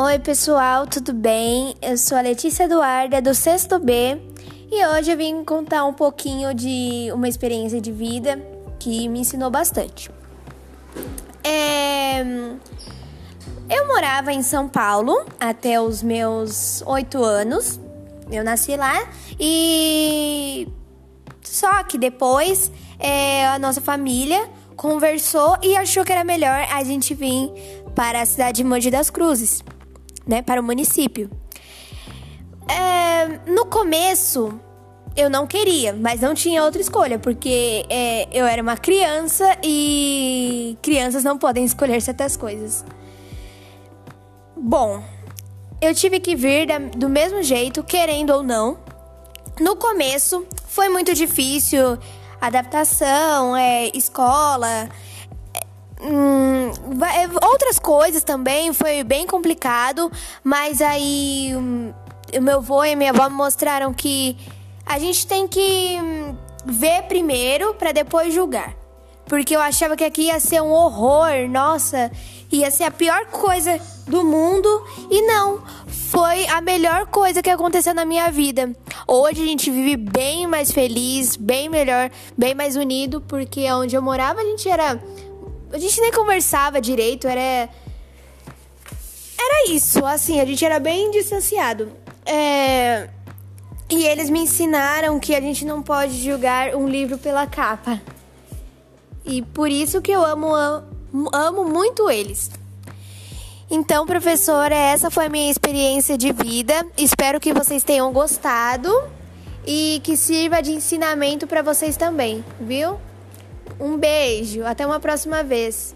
Oi, pessoal, tudo bem? Eu sou a Letícia Eduarda, do sexto B, e hoje eu vim contar um pouquinho de uma experiência de vida que me ensinou bastante. É... Eu morava em São Paulo até os meus oito anos. Eu nasci lá e só que depois é, a nossa família conversou e achou que era melhor a gente vir para a cidade de Mogi das Cruzes, né, para o município. É, no começo eu não queria, mas não tinha outra escolha, porque é, eu era uma criança e crianças não podem escolher certas coisas. Bom, eu tive que vir da, do mesmo jeito, querendo ou não. No começo foi muito difícil, adaptação, é, escola, é, hum, outras coisas também foi bem complicado, mas aí hum, o meu avô e minha avó me mostraram que a gente tem que hum, ver primeiro para depois julgar. Porque eu achava que aqui ia ser um horror, nossa, ia ser a pior coisa do mundo e não, foi a melhor coisa que aconteceu na minha vida. Hoje a gente vive bem mais feliz, bem melhor, bem mais unido, porque onde eu morava a gente era. A gente nem conversava direito, era. Era isso, assim, a gente era bem distanciado. É... E eles me ensinaram que a gente não pode julgar um livro pela capa. E por isso que eu amo, amo, amo muito eles. Então, professora, essa foi a minha experiência de vida. Espero que vocês tenham gostado e que sirva de ensinamento para vocês também, viu? Um beijo, até uma próxima vez.